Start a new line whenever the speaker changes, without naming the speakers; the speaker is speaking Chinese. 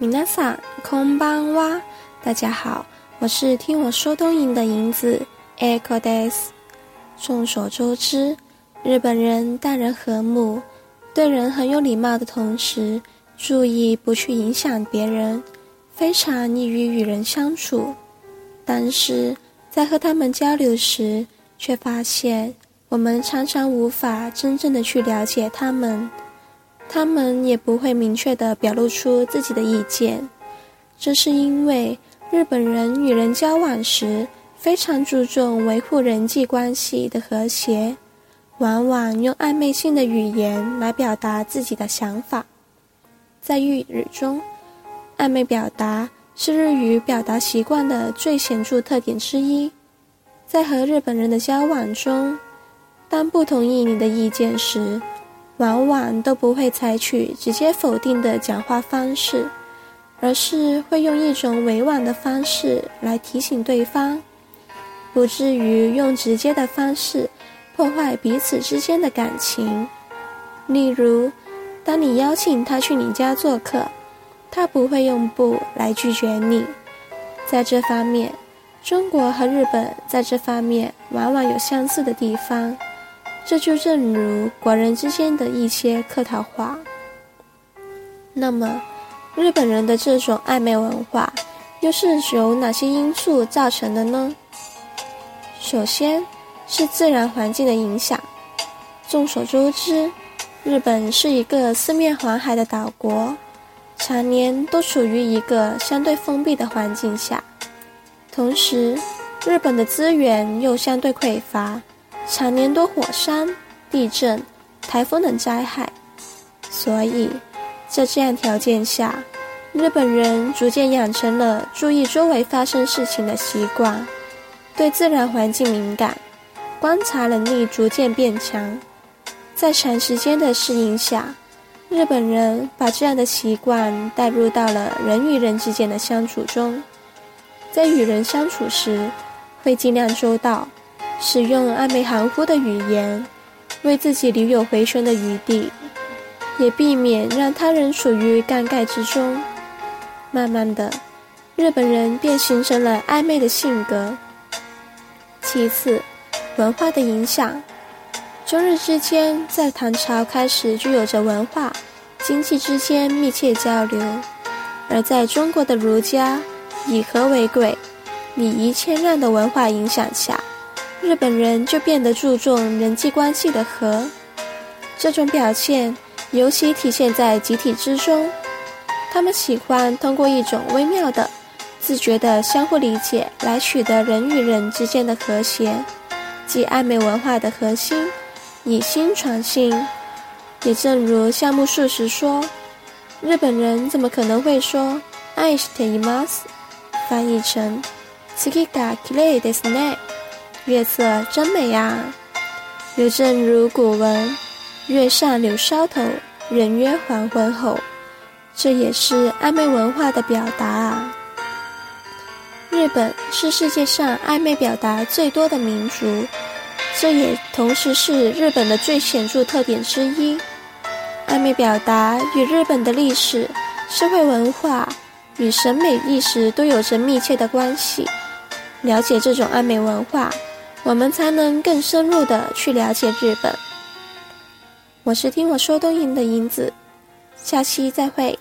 米娜桑空邦哇，大家好，我是听我说东瀛的银子 Echo Des。众所周知，日本人待人和睦，对人很有礼貌的同时，注意不去影响别人，非常易于与人相处。但是在和他们交流时，却发现我们常常无法真正的去了解他们。他们也不会明确地表露出自己的意见，这是因为日本人与人交往时非常注重维护人际关系的和谐，往往用暧昧性的语言来表达自己的想法。在日语中，暧昧表达是日语表达习惯的最显著特点之一。在和日本人的交往中，当不同意你的意见时，往往都不会采取直接否定的讲话方式，而是会用一种委婉的方式来提醒对方，不至于用直接的方式破坏彼此之间的感情。例如，当你邀请他去你家做客，他不会用不来拒绝你。在这方面，中国和日本在这方面往往有相似的地方。这就正如国人之间的一些客套话。那么，日本人的这种暧昧文化，又是由哪些因素造成的呢？首先，是自然环境的影响。众所周知，日本是一个四面环海的岛国，常年都处于一个相对封闭的环境下，同时，日本的资源又相对匮乏。常年多火山、地震、台风等灾害，所以在这样条件下，日本人逐渐养成了注意周围发生事情的习惯，对自然环境敏感，观察能力逐渐变强。在长时间的适应下，日本人把这样的习惯带入到了人与人之间的相处中，在与人相处时，会尽量周到。使用暧昧含糊的语言，为自己留有回旋的余地，也避免让他人处于尴尬之中。慢慢的，日本人便形成了暧昧的性格。其次，文化的影响，中日之间在唐朝开始就有着文化、经济之间密切交流，而在中国的儒家以和为贵、礼仪谦让的文化影响下。日本人就变得注重人际关系的和，这种表现尤其体现在集体之中。他们喜欢通过一种微妙的、自觉的相互理解来取得人与人之间的和谐，即暧昧文化的核心——以心传心。也正如夏目漱石说：“日本人怎么可能会说‘愛しています’？翻译成‘月が綺麗ですね’。” 月色真美呀！又正如古文“月上柳梢头，人约黄昏后”，这也是暧昧文化的表达啊。日本是世界上暧昧表达最多的民族，这也同时是日本的最显著特点之一。暧昧表达与日本的历史、社会文化与审美意识都有着密切的关系。了解这种暧昧文化。我们才能更深入的去了解日本。我是听我说东瀛的银子，下期再会。